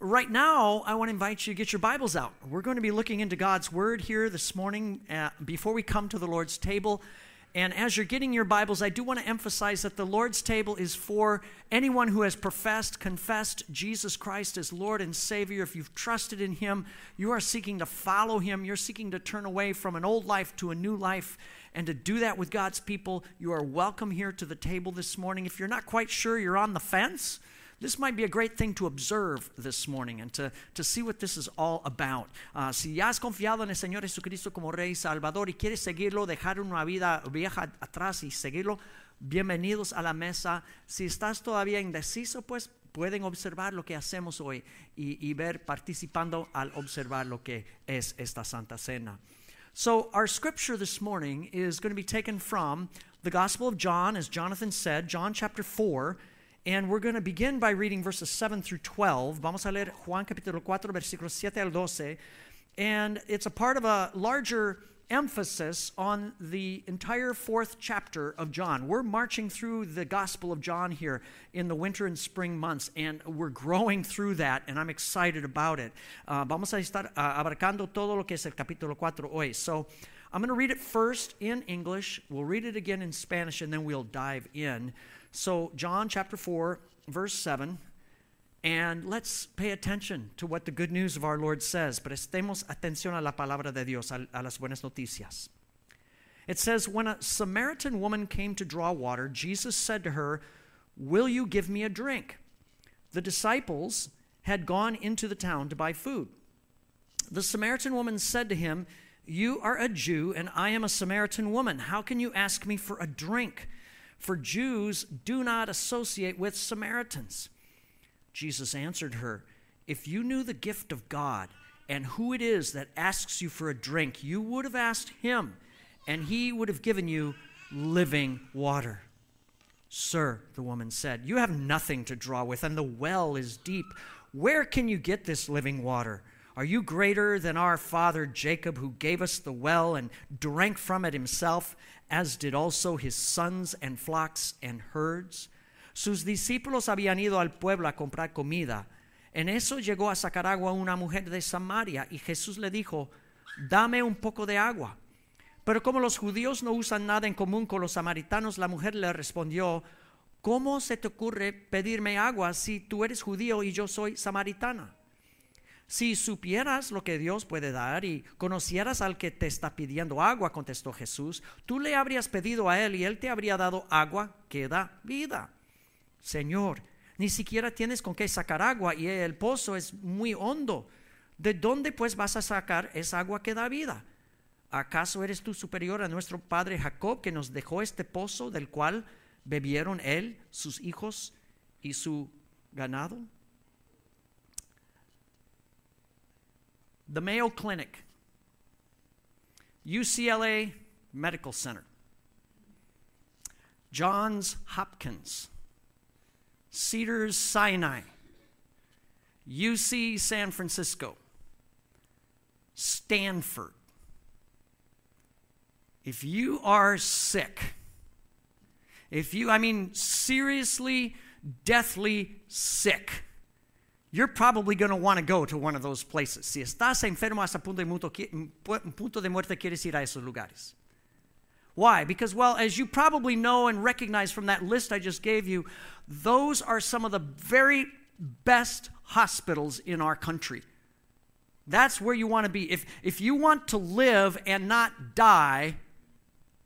right now, I want to invite you to get your Bibles out. We're going to be looking into God's Word here this morning uh, before we come to the Lord's table. And as you're getting your Bibles, I do want to emphasize that the Lord's table is for anyone who has professed, confessed Jesus Christ as Lord and Savior. If you've trusted in Him, you are seeking to follow Him. You're seeking to turn away from an old life to a new life. And to do that with God's people, you are welcome here to the table this morning. If you're not quite sure, you're on the fence this might be a great thing to observe this morning and to, to see what this is all about. Uh, si has confiado en el Señor Jesucristo como Rey Salvador y quieres seguirlo, dejar una vida vieja atrás y seguirlo, bienvenidos a la mesa. Si estás todavía indeciso, pues pueden observar lo que hacemos hoy y, y ver participando al observar lo que es esta Santa Cena. So, our scripture this morning is going to be taken from the Gospel of John, as Jonathan said, John chapter 4. And we're going to begin by reading verses 7 through 12. Vamos a leer Juan capítulo 4, versículos 7 al 12. And it's a part of a larger emphasis on the entire fourth chapter of John. We're marching through the Gospel of John here in the winter and spring months, and we're growing through that, and I'm excited about it. Uh, vamos a estar uh, abarcando todo lo que es el capítulo 4 hoy. So I'm going to read it first in English, we'll read it again in Spanish, and then we'll dive in. So, John chapter 4, verse 7. And let's pay attention to what the good news of our Lord says. Prestemos atención a la palabra de Dios, a, a las buenas noticias. It says, When a Samaritan woman came to draw water, Jesus said to her, Will you give me a drink? The disciples had gone into the town to buy food. The Samaritan woman said to him, You are a Jew, and I am a Samaritan woman. How can you ask me for a drink? for Jews do not associate with Samaritans. Jesus answered her, If you knew the gift of God and who it is that asks you for a drink, you would have asked him, and he would have given you living water. Sir, the woman said, You have nothing to draw with, and the well is deep. Where can you get this living water? Are you greater than our father Jacob, who gave us the well and drank from it himself, as did also his sons and flocks and herds? Sus discípulos habían ido al pueblo a comprar comida. En eso llegó a sacar agua una mujer de Samaria y Jesús le dijo, dame un poco de agua. Pero como los judíos no usan nada en común con los samaritanos, la mujer le respondió, ¿cómo se te ocurre pedirme agua si tú eres judío y yo soy samaritana? Si supieras lo que Dios puede dar y conocieras al que te está pidiendo agua, contestó Jesús, tú le habrías pedido a él y él te habría dado agua que da vida. Señor, ni siquiera tienes con qué sacar agua y el pozo es muy hondo. ¿De dónde pues vas a sacar esa agua que da vida? ¿Acaso eres tú superior a nuestro padre Jacob que nos dejó este pozo del cual bebieron él, sus hijos y su ganado? The Mayo Clinic, UCLA Medical Center, Johns Hopkins, Cedars Sinai, UC San Francisco, Stanford. If you are sick, if you, I mean, seriously, deathly sick, you're probably going to want to go to one of those places. Si estás enfermo hasta punto de, muerte, quieres ir a esos lugares. Why? Because, well, as you probably know and recognize from that list I just gave you, those are some of the very best hospitals in our country. That's where you want to be. If, if you want to live and not die,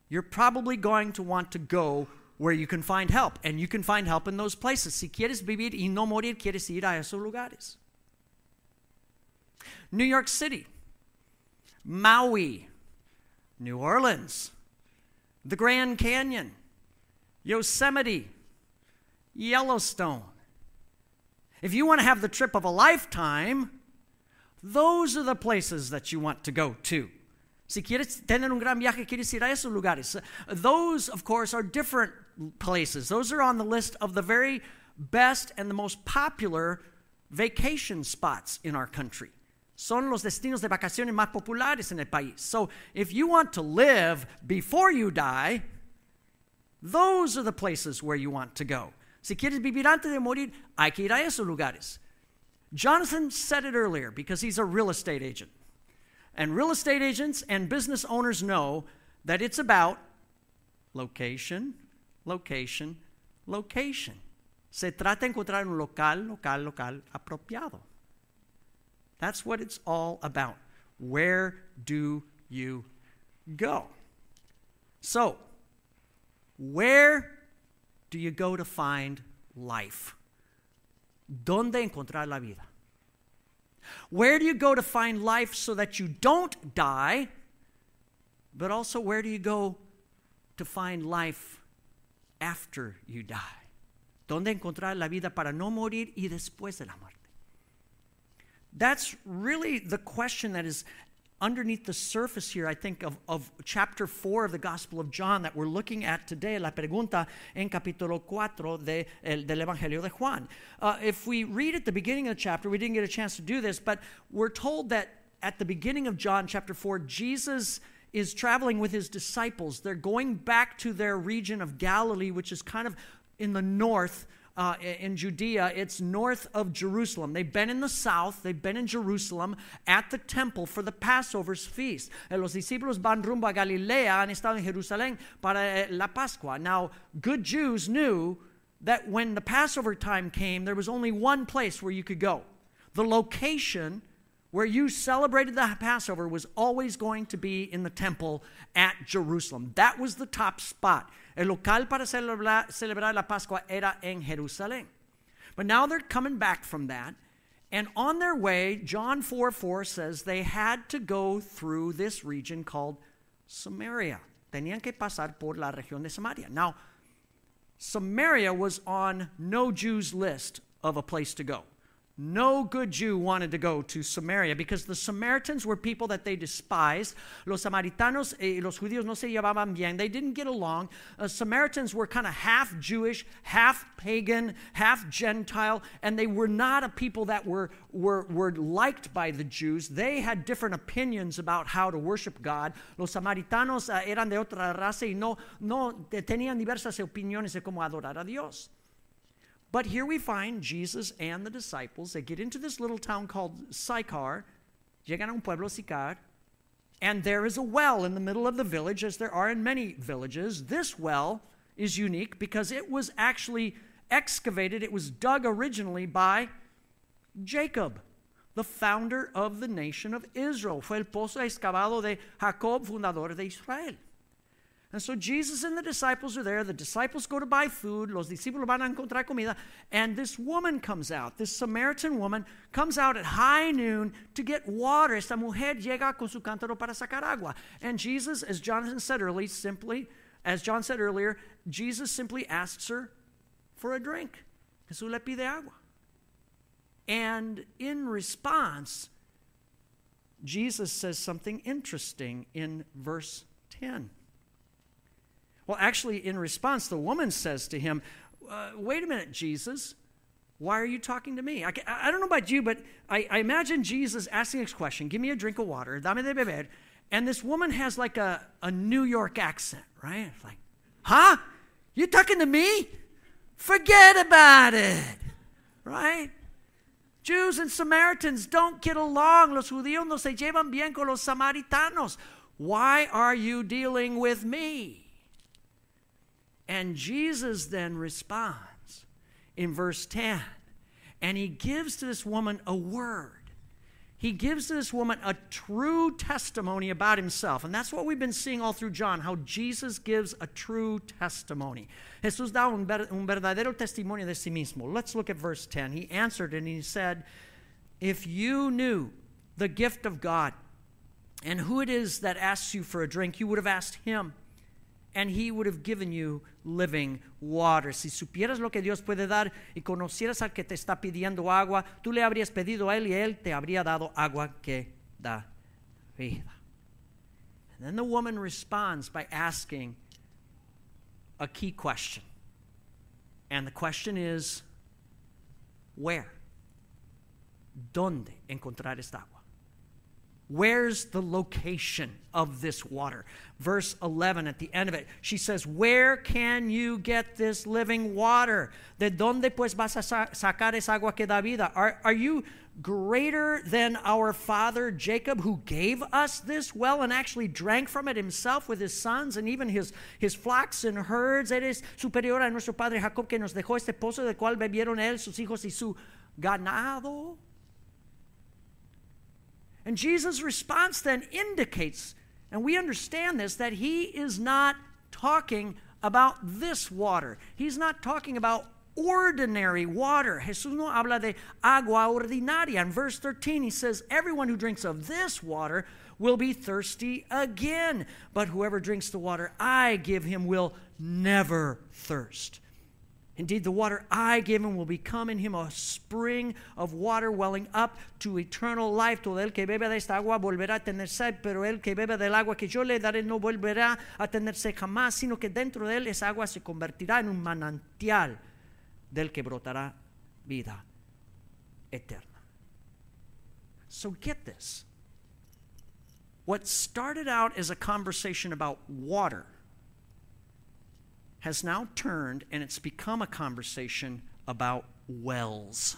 you're probably going to want to go where you can find help. And you can find help in those places. Si quieres vivir y no morir, quieres ir a esos lugares. New York City, Maui, New Orleans, the Grand Canyon, Yosemite, Yellowstone. If you want to have the trip of a lifetime, those are the places that you want to go to. Si quieres tener un gran viaje, quieres ir a esos lugares. Those, of course, are different places. Those are on the list of the very best and the most popular vacation spots in our country. Son los destinos de vacaciones más populares en el país. So, if you want to live before you die, those are the places where you want to go. Si quieres vivir antes de morir, hay que ir a esos lugares. Jonathan said it earlier because he's a real estate agent. And real estate agents and business owners know that it's about location, location, location. Se trata de encontrar un local, local, local apropiado. That's what it's all about. Where do you go? So, where do you go to find life? ¿Dónde encontrar la vida? Where do you go to find life so that you don't die? But also, where do you go to find life after you die? ¿Dónde encontrar la vida para no morir y después de la muerte? That's really the question that is underneath the surface here, I think, of, of chapter 4 of the Gospel of John that we're looking at today, la pregunta en capítulo 4 de, el, del Evangelio de Juan. Uh, if we read at the beginning of the chapter, we didn't get a chance to do this, but we're told that at the beginning of John chapter 4, Jesus is traveling with his disciples. They're going back to their region of Galilee, which is kind of in the north uh, in Judea. It's north of Jerusalem. They've been in the south, they've been in Jerusalem at the temple for the Passover's feast. Eh, los discípulos van rumbo a Galilea, han estado en Jerusalén para eh, la Pascua. Now, good Jews knew that when the Passover time came, there was only one place where you could go. The location where you celebrated the Passover was always going to be in the temple at Jerusalem. That was the top spot. El local para celebrar, celebrar la Pascua era en Jerusalén. But now they're coming back from that. And on their way, John 4 4 says they had to go through this region called Samaria. Tenían que pasar por la región de Samaria. Now, Samaria was on no Jew's list of a place to go. No good Jew wanted to go to Samaria because the Samaritans were people that they despised. Los samaritanos y los judíos no se llevaban bien. They didn't get along. Uh, Samaritans were kind of half Jewish, half pagan, half Gentile, and they were not a people that were, were, were liked by the Jews. They had different opinions about how to worship God. Los samaritanos uh, eran de otra raza y no, no tenían diversas opiniones de cómo adorar a Dios. But here we find Jesus and the disciples. They get into this little town called Sychar, llegan a un pueblo Sychar, and there is a well in the middle of the village, as there are in many villages. This well is unique because it was actually excavated, it was dug originally by Jacob, the founder of the nation of Israel. Fue el pozo excavado de Jacob, fundador de Israel. And so Jesus and the disciples are there. The disciples go to buy food. Los discípulos van a encontrar comida. And this woman comes out. This Samaritan woman comes out at high noon to get water. Esta mujer llega con su cántaro para sacar agua. And Jesus, as Jonathan said earlier, simply, as John said earlier, Jesus simply asks her for a drink. Jesús le pide agua. And in response, Jesus says something interesting in verse 10. Well, actually, in response, the woman says to him, uh, Wait a minute, Jesus. Why are you talking to me? I, I don't know about you, but I, I, imagine Jesus asking this question Give me a drink of water. And this woman has like a, a New York accent, right? Like, Huh? You talking to me? Forget about it, right? Jews and Samaritans don't get along. Los judíos no se llevan bien con los samaritanos. Why are you dealing with me? And Jesus then responds in verse 10, and he gives to this woman a word. He gives to this woman a true testimony about himself. And that's what we've been seeing all through John, how Jesus gives a true testimony. Jesús da un verdadero testimonio de sí mismo. Let's look at verse 10. He answered and he said, If you knew the gift of God and who it is that asks you for a drink, you would have asked him and he would have given you living water. Si supieras lo que Dios puede dar y conocieras al que te está pidiendo agua, tú le habrías pedido a él y él te habría dado agua que da vida. And then the woman responds by asking a key question. And the question is, where? ¿Dónde encontrar esta agua? Where's the location of this water? Verse 11 at the end of it, she says, Where can you get this living water? ¿De dónde pues vas a sacar esa agua que da vida? Are, are you greater than our father Jacob, who gave us this well and actually drank from it himself with his sons and even his, his flocks and herds? Eres superior a nuestro padre Jacob, que nos dejó este pozo del cual bebieron él, sus hijos y su ganado. And Jesus' response then indicates, and we understand this, that he is not talking about this water. He's not talking about ordinary water. Jesús no habla de agua ordinaria. In verse 13, he says, Everyone who drinks of this water will be thirsty again, but whoever drinks the water I give him will never thirst. Indeed, the water I give him will become in him a spring of water welling up to eternal life. Todo el que bebe de esta agua volverá a tener sed, pero el que bebe del agua que yo le daré no volverá a tener sed jamás, sino que dentro de él esa agua se convertirá en un manantial del que brotará vida eterna. So get this. What started out as a conversation about water has now turned and it's become a conversation about wells.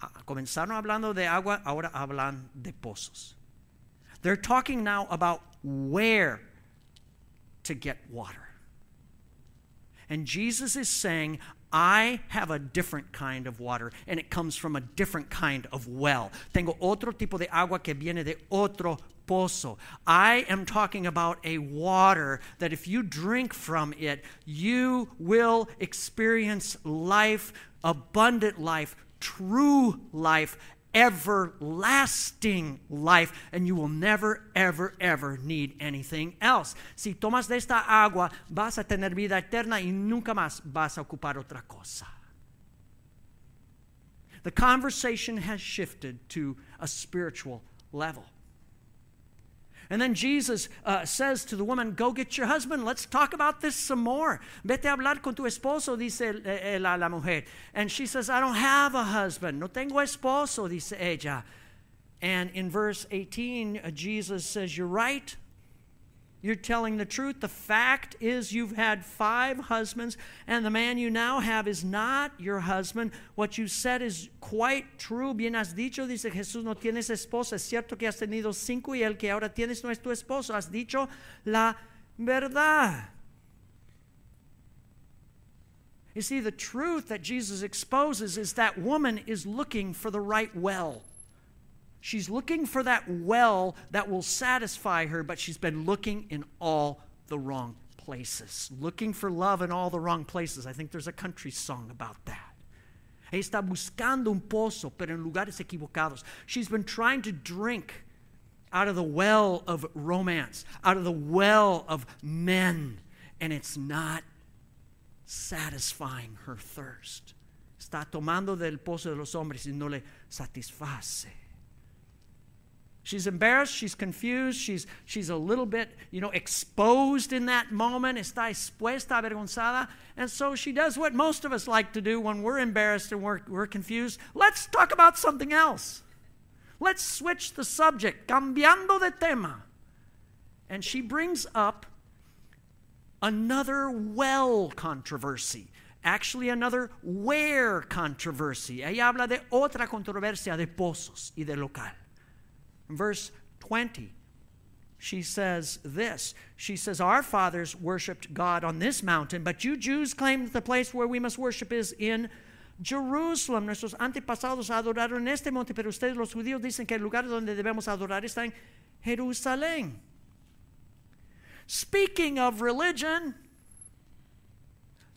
Ah, comenzaron hablando de agua, ahora hablan de pozos. They're talking now about where to get water. And Jesus is saying, I have a different kind of water, and it comes from a different kind of well. Tengo otro tipo de agua que viene de otro pozo. I am talking about a water that if you drink from it, you will experience life, abundant life, true life, everlasting life, and you will never, ever, ever need anything else. Si tomas de esta agua, vas a tener vida eterna y nunca más vas a ocupar otra cosa. The conversation has shifted to a spiritual level. And then Jesus uh, says to the woman, Go get your husband. Let's talk about this some more. Vete a hablar con tu esposo, dice la, la mujer. And she says, I don't have a husband. No tengo esposo, dice ella. And in verse 18, uh, Jesus says, You're right. You're telling the truth. The fact is, you've had five husbands, and the man you now have is not your husband. What you said is quite true. Bien has dicho, dice Jesús, no tienes esposa. Es cierto que has tenido cinco y el que ahora tienes no es tu esposo. Has dicho la verdad. You see, the truth that Jesus exposes is that woman is looking for the right well. She's looking for that well that will satisfy her, but she's been looking in all the wrong places. Looking for love in all the wrong places. I think there's a country song about that. Está buscando un pozo, pero en lugares equivocados. She's been trying to drink out of the well of romance, out of the well of men, and it's not satisfying her thirst. Está tomando del pozo de los hombres y no le satisface. She's embarrassed, she's confused, she's, she's a little bit, you know, exposed in that moment, está expuesta, avergonzada. And so she does what most of us like to do when we're embarrassed and we're, we're confused. Let's talk about something else. Let's switch the subject, cambiando de tema. And she brings up another well controversy. Actually, another where controversy. Ella habla de otra controversia de pozos y de local verse 20, she says this. She says, Our fathers worshiped God on this mountain, but you Jews claim that the place where we must worship is in Jerusalem. Nuestros antepasados adoraron en este monte, pero ustedes los judíos dicen que el lugar donde debemos adorar está en Jerusalén. Speaking of religion,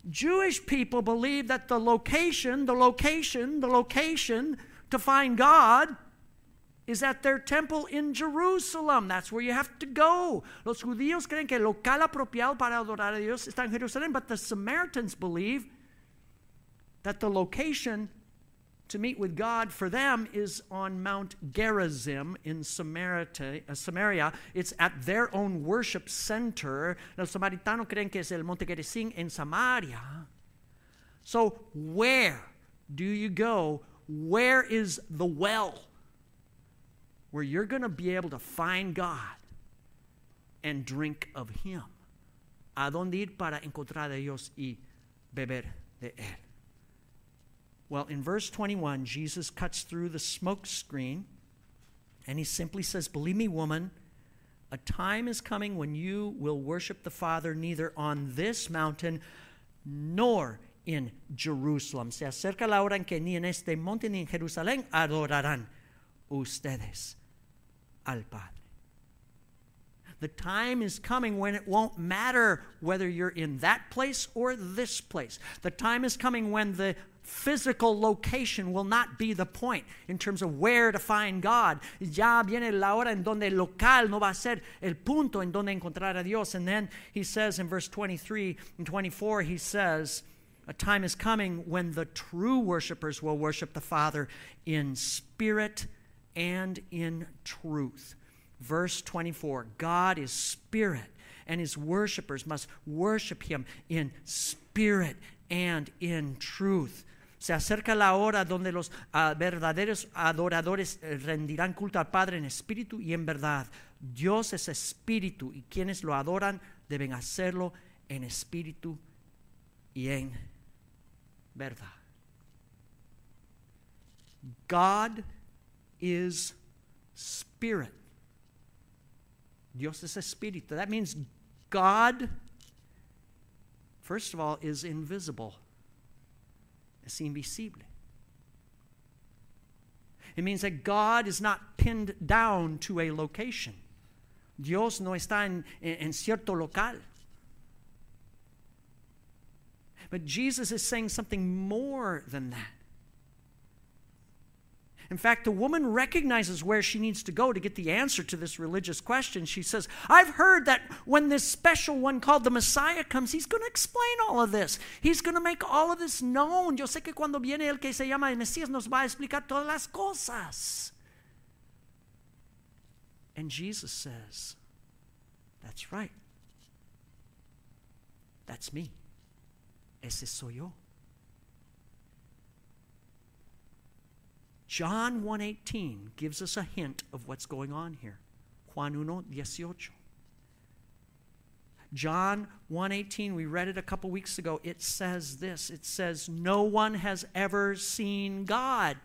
Jewish people believe that the location, the location, the location to find God is at their temple in Jerusalem. That's where you have to go. Los judíos creen que el local apropiado para adorar a Dios está en Jerusalén, but the Samaritans believe that the location to meet with God for them is on Mount Gerizim in uh, Samaria. It's at their own worship center. Los samaritanos creen que es el Monte Gerizim en Samaria. So, where do you go? Where is the well? Where you're going to be able to find God and drink of Him. A dónde ir para encontrar a Dios y beber de Él. Well, in verse 21, Jesus cuts through the smoke screen and he simply says, Believe me, woman, a time is coming when you will worship the Father neither on this mountain nor in Jerusalem. Se acerca la hora en que ni en este monte ni en Jerusalén adorarán ustedes al Padre. The time is coming when it won't matter whether you're in that place or this place. The time is coming when the physical location will not be the point in terms of where to find God. Ya viene la hora en donde el local no va a ser el punto en donde encontrar a Dios. And then he says in verse 23 and 24, he says, A time is coming when the true worshipers will worship the Father in spirit and in truth. Verse 24 God is spirit, and his worshipers must worship him in spirit and in truth. Se acerca la hora donde los uh, verdaderos adoradores eh, rendirán culto al Padre en espíritu y en verdad. Dios es espíritu y quienes lo adoran deben hacerlo en espíritu y en verdad. God is spirit. Dios es espíritu. That means God, first of all, is invisible. Es invisible. It means that God is not pinned down to a location. Dios no está en, en cierto local. But Jesus is saying something more than that. In fact, the woman recognizes where she needs to go to get the answer to this religious question. She says, I've heard that when this special one called the Messiah comes, he's going to explain all of this. He's going to make all of this known. Yo sé que cuando viene el que se llama el Mesías nos va a explicar todas las cosas. And Jesus says, That's right. That's me. Ese soy yo. John 1:18 gives us a hint of what's going on here. Juan 1:18. John 1:18, we read it a couple weeks ago. It says this. It says no one has ever seen God.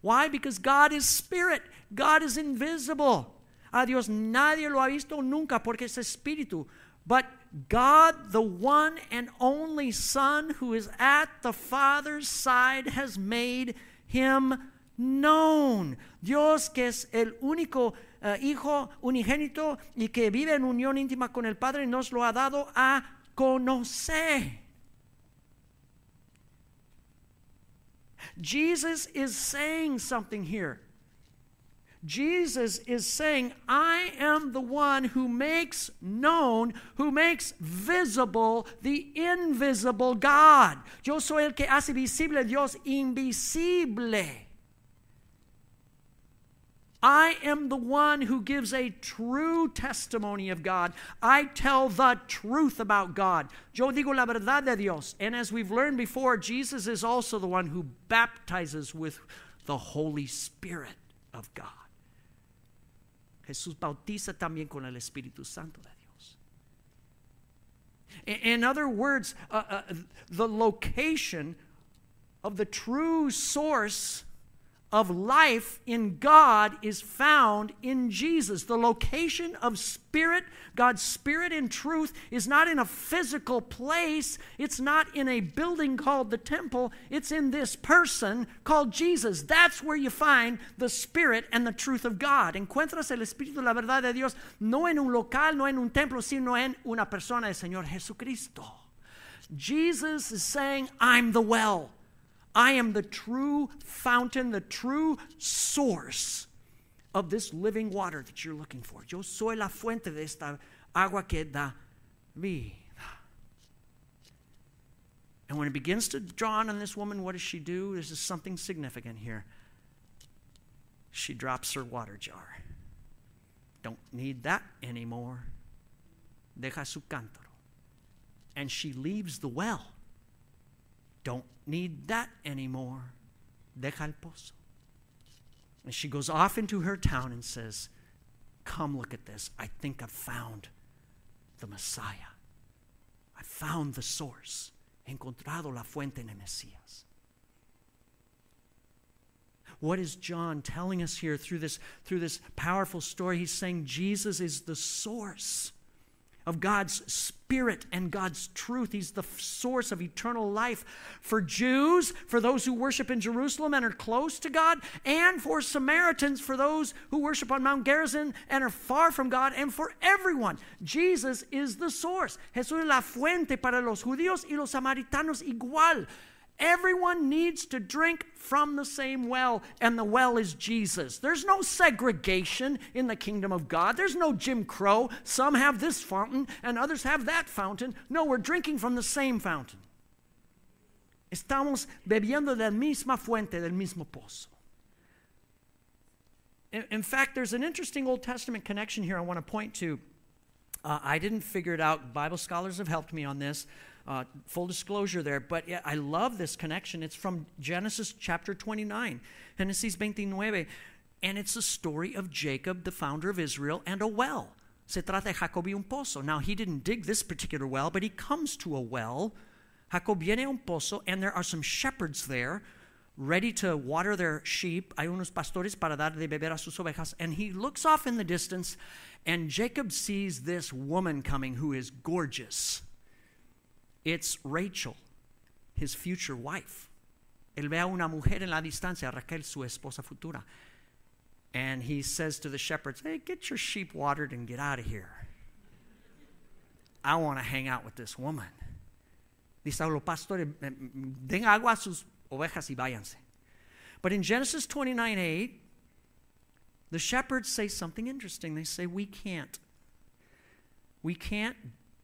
Why? Because God is spirit. God is invisible. A Dios nadie lo ha visto nunca porque es espíritu. But God, the one and only Son who is at the Father's side, has made him known. Dios que es el único uh, Hijo unigénito y que vive en unión íntima con el Padre nos lo ha dado a conocer. Jesus is saying something here. Jesus is saying, I am the one who makes known, who makes visible the invisible God. Yo soy el que hace visible Dios invisible. I am the one who gives a true testimony of God. I tell the truth about God. Yo digo la verdad de Dios. And as we've learned before, Jesus is also the one who baptizes with the Holy Spirit of God. Jesús bautiza también con el Espíritu Santo de Dios. In other words, uh, uh, the location of the true source of life in God is found in Jesus. The location of spirit, God's spirit in truth, is not in a physical place. It's not in a building called the temple. It's in this person called Jesus. That's where you find the spirit and the truth of God. Encuentras el espíritu, la verdad de Dios, no en un local, no en un templo, sino en una persona, el Señor Jesucristo. Jesus is saying, I'm the well. I am the true fountain, the true source of this living water that you're looking for. Yo soy la fuente de esta agua que da vida. And when it begins to dawn on this woman, what does she do? This is something significant here. She drops her water jar. Don't need that anymore. Deja su cántaro. And she leaves the well. Don't need that anymore. Deja el pozo. And she goes off into her town and says, Come look at this. I think I've found the Messiah. I found the source. Encontrado la fuente en el Mesías. What is John telling us here through this, through this powerful story? He's saying Jesus is the source of God's Spirit and God's truth. He's the source of eternal life for Jews, for those who worship in Jerusalem and are close to God, and for Samaritans, for those who worship on Mount Gerizim and are far from God, and for everyone. Jesus is the source. Jesús es la fuente para los judíos y los samaritanos igual. Everyone needs to drink from the same well, and the well is Jesus. There's no segregation in the kingdom of God. There's no Jim Crow. Some have this fountain and others have that fountain. No, we're drinking from the same fountain. Estamos bebiendo de la misma fuente, del mismo pozo. In, in fact, there's an interesting Old Testament connection here I want to point to. Uh, I didn't figure it out. Bible scholars have helped me on this. Uh, full disclosure there, but I love this connection. It's from Genesis chapter 29, Genesis 29, and it's a story of Jacob, the founder of Israel, and a well. Se trata de Jacob y un pozo. Now, he didn't dig this particular well, but he comes to a well. Jacob viene un pozo, and there are some shepherds there ready to water their sheep. Hay unos pastores para dar de beber a sus ovejas. And he looks off in the distance, and Jacob sees this woman coming who is gorgeous. It's Rachel, his future wife. Él ve a una mujer en la distancia, Raquel, su esposa futura. And he says to the shepherds, Hey, get your sheep watered and get out of here. I want to hang out with this woman. Dice a los pastores, eh, mm, den agua a sus ovejas y váyanse. But in Genesis 29 8, the shepherds say something interesting. They say, We can't. We can't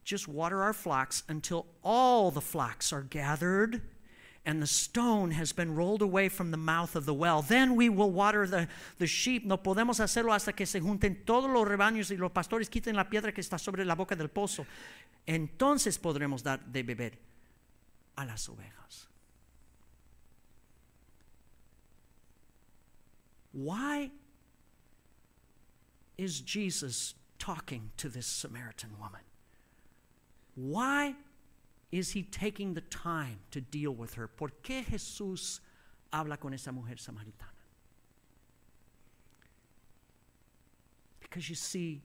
just water our flocks until all the flocks are gathered and the stone has been rolled away from the mouth of the well. Then we will water the, the sheep. No podemos hacerlo hasta que se junten todos los rebaños y los pastores quiten la piedra que está sobre la boca del pozo. Entonces podremos dar de beber a las ovejas. Why is Jesus talking to this Samaritan woman? Why is he taking the time to deal with her? ¿Por qué Jesús habla con esa mujer samaritana? Because you see,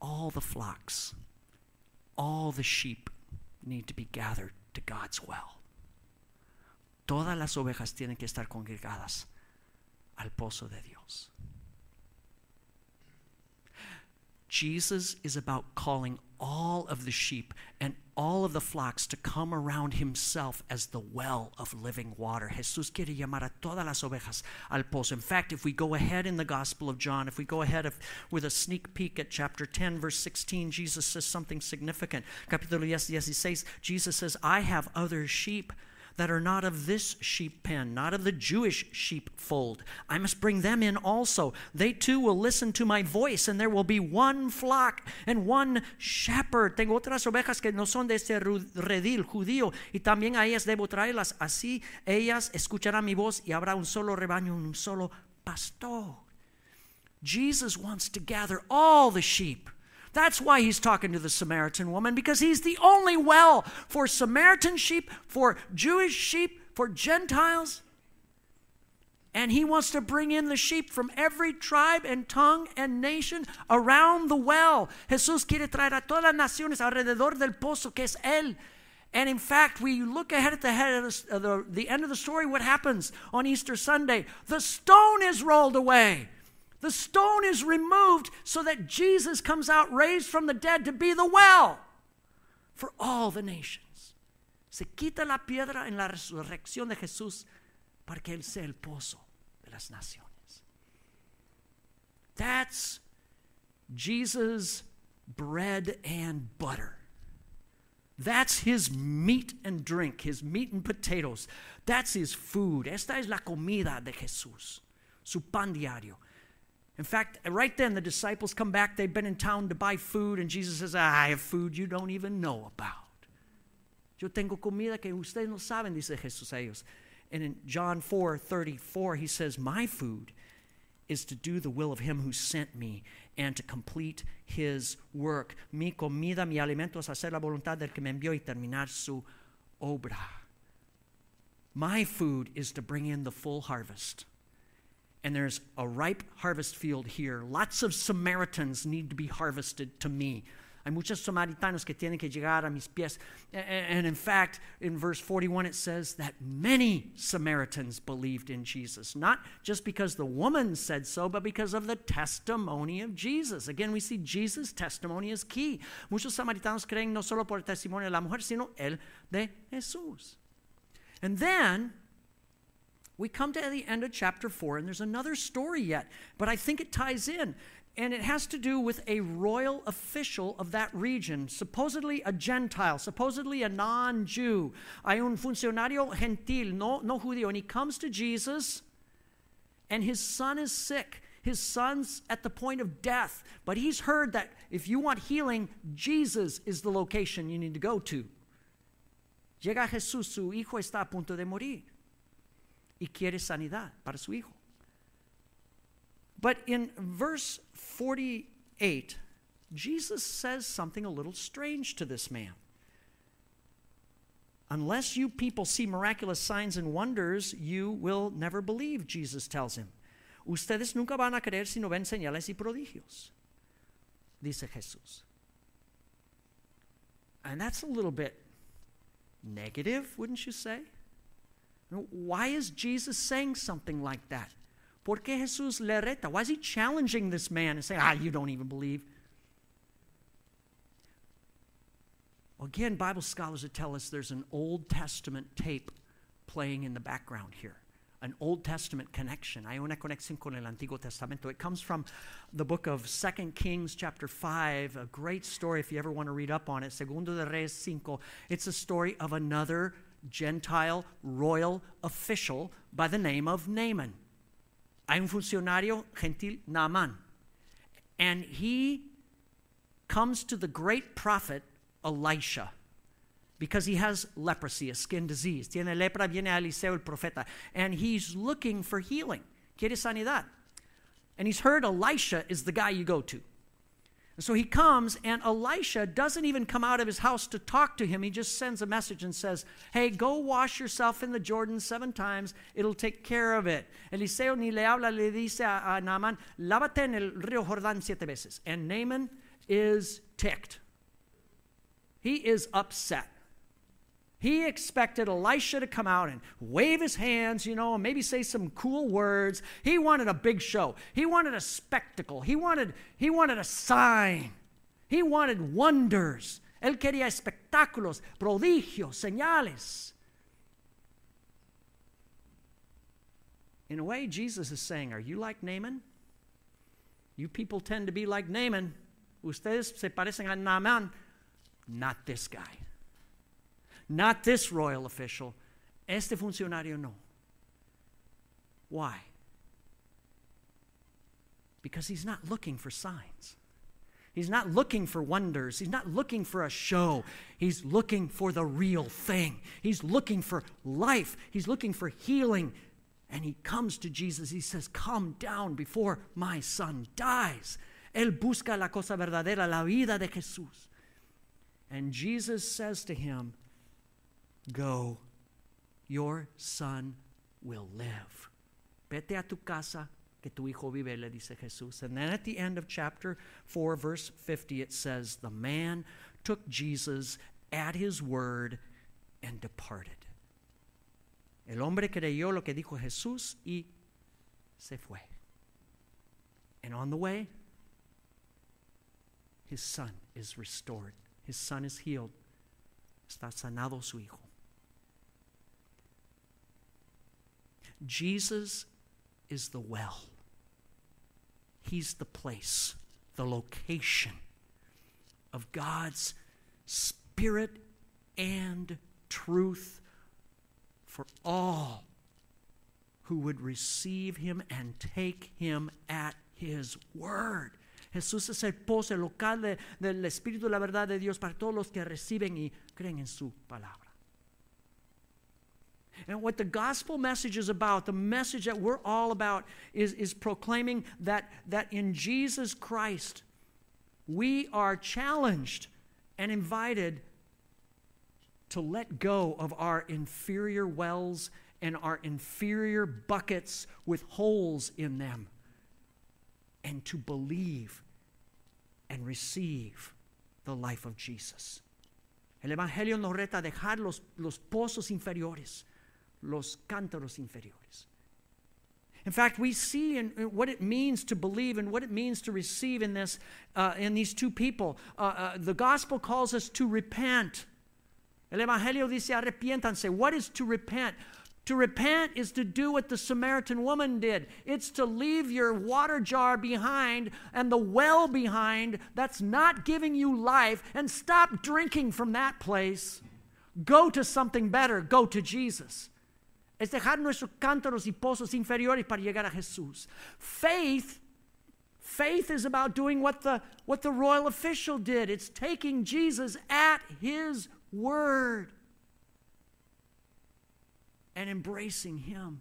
all the flocks, all the sheep need to be gathered to God's well. Todas las ovejas tienen que estar congregadas al pozo de Dios. Jesus is about calling all of the sheep and all of the flocks to come around himself as the well of living water. Jesús quiere llamar a todas las ovejas al pozo. In fact, if we go ahead in the Gospel of John, if we go ahead of, with a sneak peek at chapter 10, verse 16, Jesus says something significant. Capítulo 10, 16, Jesus says, I have other sheep that are not of this sheep pen, not of the Jewish sheepfold. I must bring them in also. They too will listen to my voice, and there will be one flock and one shepherd. Tengo otras ovejas que no son de este redil judío, y también a ellas debo traerlas. Así ellas escucharán mi voz, y habrá un solo rebaño, un solo pastor. Jesus wants to gather all the sheep that's why he's talking to the Samaritan woman, because he's the only well for Samaritan sheep, for Jewish sheep, for Gentiles. And he wants to bring in the sheep from every tribe and tongue and nation around the well. Jesús quiere traer a todas las naciones alrededor del pozo que es Él. And in fact, we look ahead at the, head of the, uh, the, the end of the story, what happens on Easter Sunday? The stone is rolled away. The stone is removed so that Jesus comes out raised from the dead to be the well for all the nations. Se quita la piedra en la resurrección de Jesús para que Él sea el pozo de las naciones. That's Jesus' bread and butter. That's his meat and drink, his meat and potatoes. That's his food. Esta es la comida de Jesús, su pan diario. In fact, right then the disciples come back. They've been in town to buy food, and Jesus says, I have food you don't even know about. Yo tengo comida que ustedes no saben, dice Jesús a ellos. And in John 4 34, he says, My food is to do the will of him who sent me and to complete his work. Mi comida, mi alimento es hacer la voluntad del que me envió y terminar su obra. My food is to bring in the full harvest. And there's a ripe harvest field here. Lots of Samaritans need to be harvested to me. Hay muchos samaritanos que tienen que llegar a mis pies. And in fact, in verse 41, it says that many Samaritans believed in Jesus. Not just because the woman said so, but because of the testimony of Jesus. Again, we see Jesus' testimony is key. Muchos samaritanos creen no solo por el testimonio de la mujer, sino el de Jesús. And then we come to the end of chapter 4, and there's another story yet, but I think it ties in and it has to do with a royal official of that region, supposedly a Gentile, supposedly a non Jew. Un funcionario gentil, no, no judío, and he comes to Jesus, and his son is sick. His son's at the point of death, but he's heard that if you want healing, Jesus is the location you need to go to. Llega Jesús, su hijo está a punto de morir y quiere sanidad para su hijo. But in verse 48, Jesus says something a little strange to this man. Unless you people see miraculous signs and wonders, you will never believe, Jesus tells him. Ustedes nunca van a creer si no ven señales y prodigios, dice Jesús. And that's a little bit negative, wouldn't you say? Why is Jesus saying something like that? ¿Por qué Jesús le reta? Why is he challenging this man and saying, ah, you don't even believe? Again, Bible scholars would tell us there's an Old Testament tape playing in the background here. An Old Testament connection. Hay una conexión con el Antiguo Testamento. It comes from the book of Second Kings, chapter 5, a great story if you ever want to read up on it. Segundo de Reyes 5. It's a story of another Gentile royal official by the name of Naaman. Hay un funcionario gentil, Naaman. And he comes to the great prophet Elisha because he has leprosy, a skin disease. Tiene lepra, viene a Eliseo el profeta, and he's looking for healing. Quiere sanidad. And he's heard Elisha is the guy you go to. And so he comes, and Elisha doesn't even come out of his house to talk to him. He just sends a message and says, Hey, go wash yourself in the Jordan seven times. It'll take care of it. Eliseo ni le habla, le dice a, Naaman, Lávate en el río Jordán siete veces. And Naaman is ticked. He is upset. He expected Elisha to come out and wave his hands, you know, and maybe say some cool words. He wanted a big show. He wanted a spectacle. He wanted, he wanted a sign. He wanted wonders. Él quería espectáculos, prodigios, señales. In a way, Jesus is saying, Are you like Naaman? You people tend to be like Naaman. Ustedes se parecen a Naaman. Not this guy. Not this royal official. Este funcionario no. Why? Because he's not looking for signs. He's not looking for wonders. He's not looking for a show. He's looking for the real thing. He's looking for life. He's looking for healing. And he comes to Jesus. He says, Come down before my son dies. Él busca la cosa verdadera, la vida de Jesús. And Jesus says to him, Go, your son will live. Vete a tu casa, que tu hijo vive, le dice Jesús. And then at the end of chapter 4, verse 50, it says, The man took Jesus at his word and departed. El hombre creyó lo que dijo Jesús y se fue. And on the way, his son is restored. His son is healed. Está sanado su hijo. Jesus is the well, He's the place, the location of God's Spirit and truth for all who would receive Him and take Him at His word. Jesús es el pozo, el local de, del Espíritu de la verdad de Dios para todos los que reciben y creen en su palabra. And what the gospel message is about, the message that we're all about, is, is proclaiming that, that in Jesus Christ, we are challenged and invited to let go of our inferior wells and our inferior buckets with holes in them and to believe and receive the life of Jesus. El Evangelio nos reta a dejar los, los pozos inferiores, los cántaros inferiores. In fact, we see in, in what it means to believe and what it means to receive in this, uh, in these two people. Uh, uh, the gospel calls us to repent. El Evangelio dice arrepiéntanse. What is to repent? To repent is to do what the Samaritan woman did. It's to leave your water jar behind and the well behind that's not giving you life and stop drinking from that place. Go to something better. Go to Jesus. Es dejar nuestros cántaros y pozos inferiores para llegar a Jesús. Faith Faith is about doing what the, what the royal official did. It's taking Jesus at his word and embracing Him,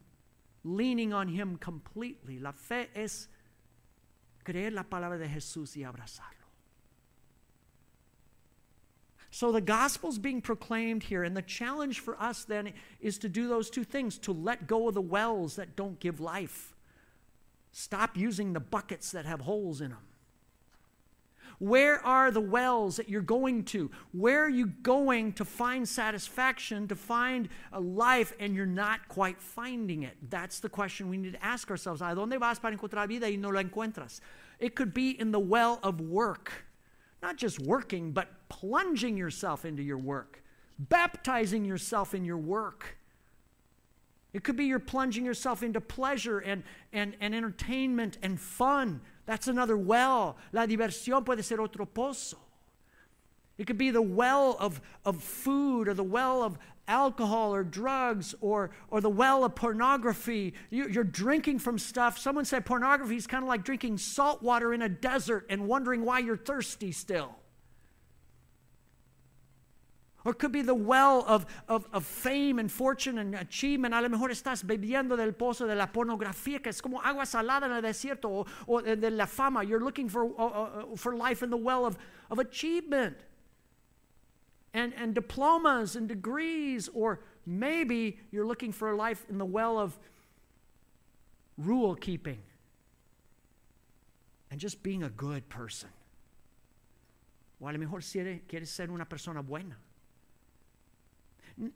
leaning on Him completely. La fe es creer la palabra de Jesús y abrazarlo. So the gospel's being proclaimed here, and the challenge for us then is to do those two things to let go of the wells that don't give life. Stop using the buckets that have holes in them. Where are the wells that you're going to? Where are you going to find satisfaction, to find a life, and you're not quite finding it? That's the question we need to ask ourselves. ¿A dónde vas para encontrar vida y no la encuentras? It could be in the well of work. Not just working, but plunging yourself into your work, baptizing yourself in your work. It could be you're plunging yourself into pleasure and, and, and entertainment and fun. That's another well. La diversión puede ser otro pozo. It could be the well of, of food or the well of alcohol or drugs or, or the well of pornography. You, you're drinking from stuff. Someone said pornography is kind of like drinking salt water in a desert and wondering why you're thirsty still. Or it could be the well of, of, of fame and fortune and achievement. A lo mejor estás bebiendo del pozo de la pornografía, que es como agua salada en el desierto, o, o de la fama. You're looking for, uh, uh, for life in the well of, of achievement and, and diplomas and degrees. Or maybe you're looking for a life in the well of rule keeping and just being a good person. O a lo mejor quieres ser una persona buena.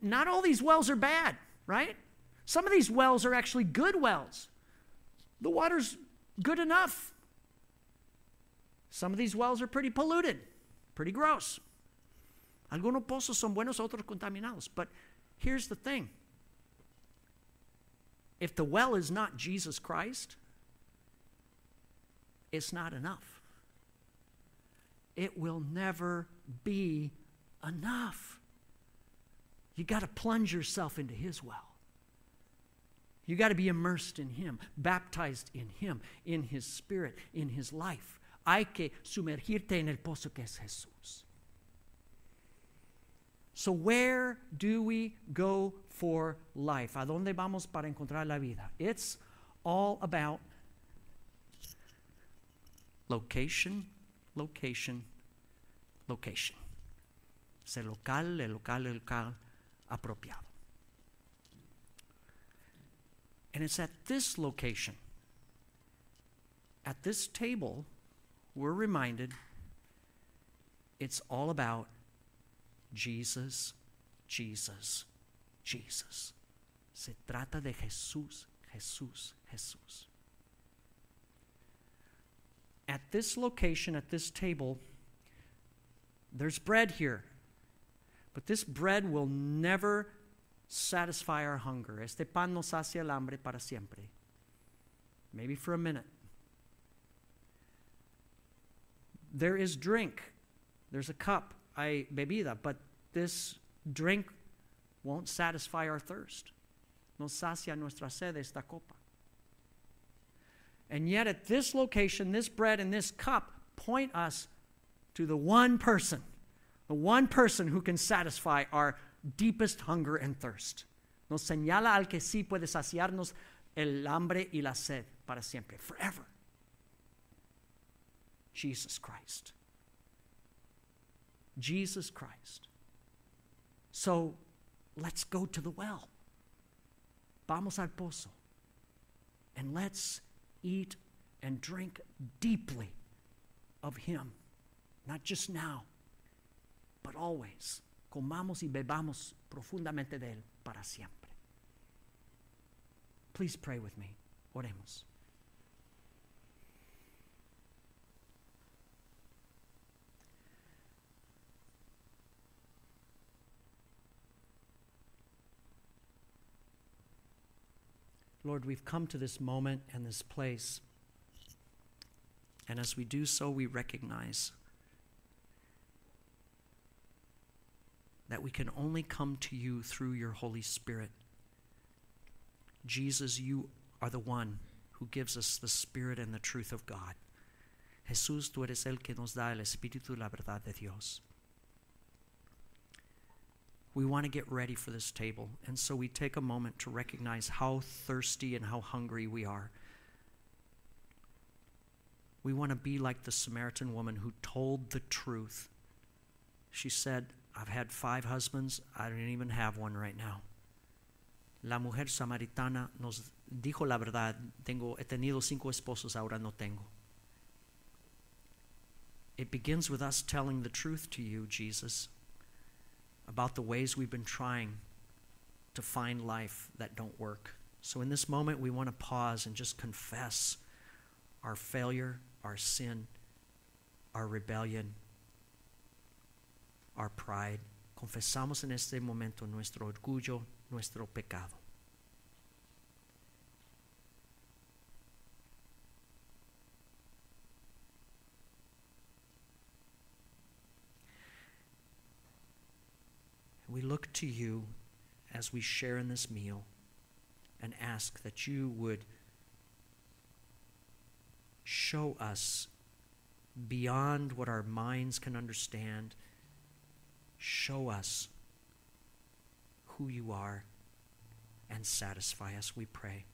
Not all these wells are bad, right? Some of these wells are actually good wells. The water's good enough. Some of these wells are pretty polluted, pretty gross. Algunos pozos son buenos, otros contaminados. But here's the thing if the well is not Jesus Christ, it's not enough. It will never be enough. You got to plunge yourself into His well. You got to be immersed in Him, baptized in Him, in His Spirit, in His life. Hay que sumergirte en el pozo que es Jesús. So, where do we go for life? ¿A dónde vamos para encontrar la vida? It's all about location, location, location. Ser local, el local, el local, apropiado. And it's at this location, at this table, we're reminded it's all about Jesus, Jesus, Jesus. Se trata de Jesús, Jesús, Jesús. At this location, at this table, there's bread here. But this bread will never satisfy our hunger. Este pan nos sacia el hambre para siempre. Maybe for a minute. There is drink. There's a cup, hay bebida, but this drink won't satisfy our thirst. No sacia nuestra sed esta copa. And yet, at this location, this bread and this cup point us to the one person the one person who can satisfy our deepest hunger and thirst. Nos señala al que sí puede saciarnos el hambre y la sed para siempre, forever. Jesus Christ. Jesus Christ. So let's go to the well. Vamos al pozo. And let's eat and drink deeply of Him. Not just now, but always. Comamos y bebamos profundamente de Él para siempre. Please pray with me. Oremos. Lord, we've come to this moment and this place. And as we do so, we recognize that we can only come to you through your Holy Spirit. Jesus, you are the one who gives us the Spirit and the truth of God. Jesús, tú eres el que nos da el Espíritu y la verdad de Dios. We want to get ready for this table, and so we take a moment to recognize how thirsty and how hungry we are. We want to be like the Samaritan woman who told the truth. She said, I've had five husbands, I don't even have one right now. La mujer samaritana nos dijo la verdad, tengo, he tenido cinco esposos, ahora no tengo. It begins with us telling the truth to you, Jesus, about the ways we've been trying to find life that don't work. So in this moment, we want to pause and just confess our failure, our sin, our rebellion, our pride. Confesamos en este momento nuestro orgullo, nuestro pecado. We look to you as we share in this meal and ask that you would show us beyond what our minds can understand. Show us who you are and satisfy us, we pray.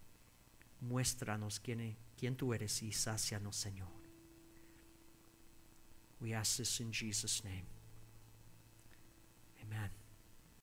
Muéstranos quién, quién tú eres y sácianos, Señor. We ask this in Jesus' name. Amen.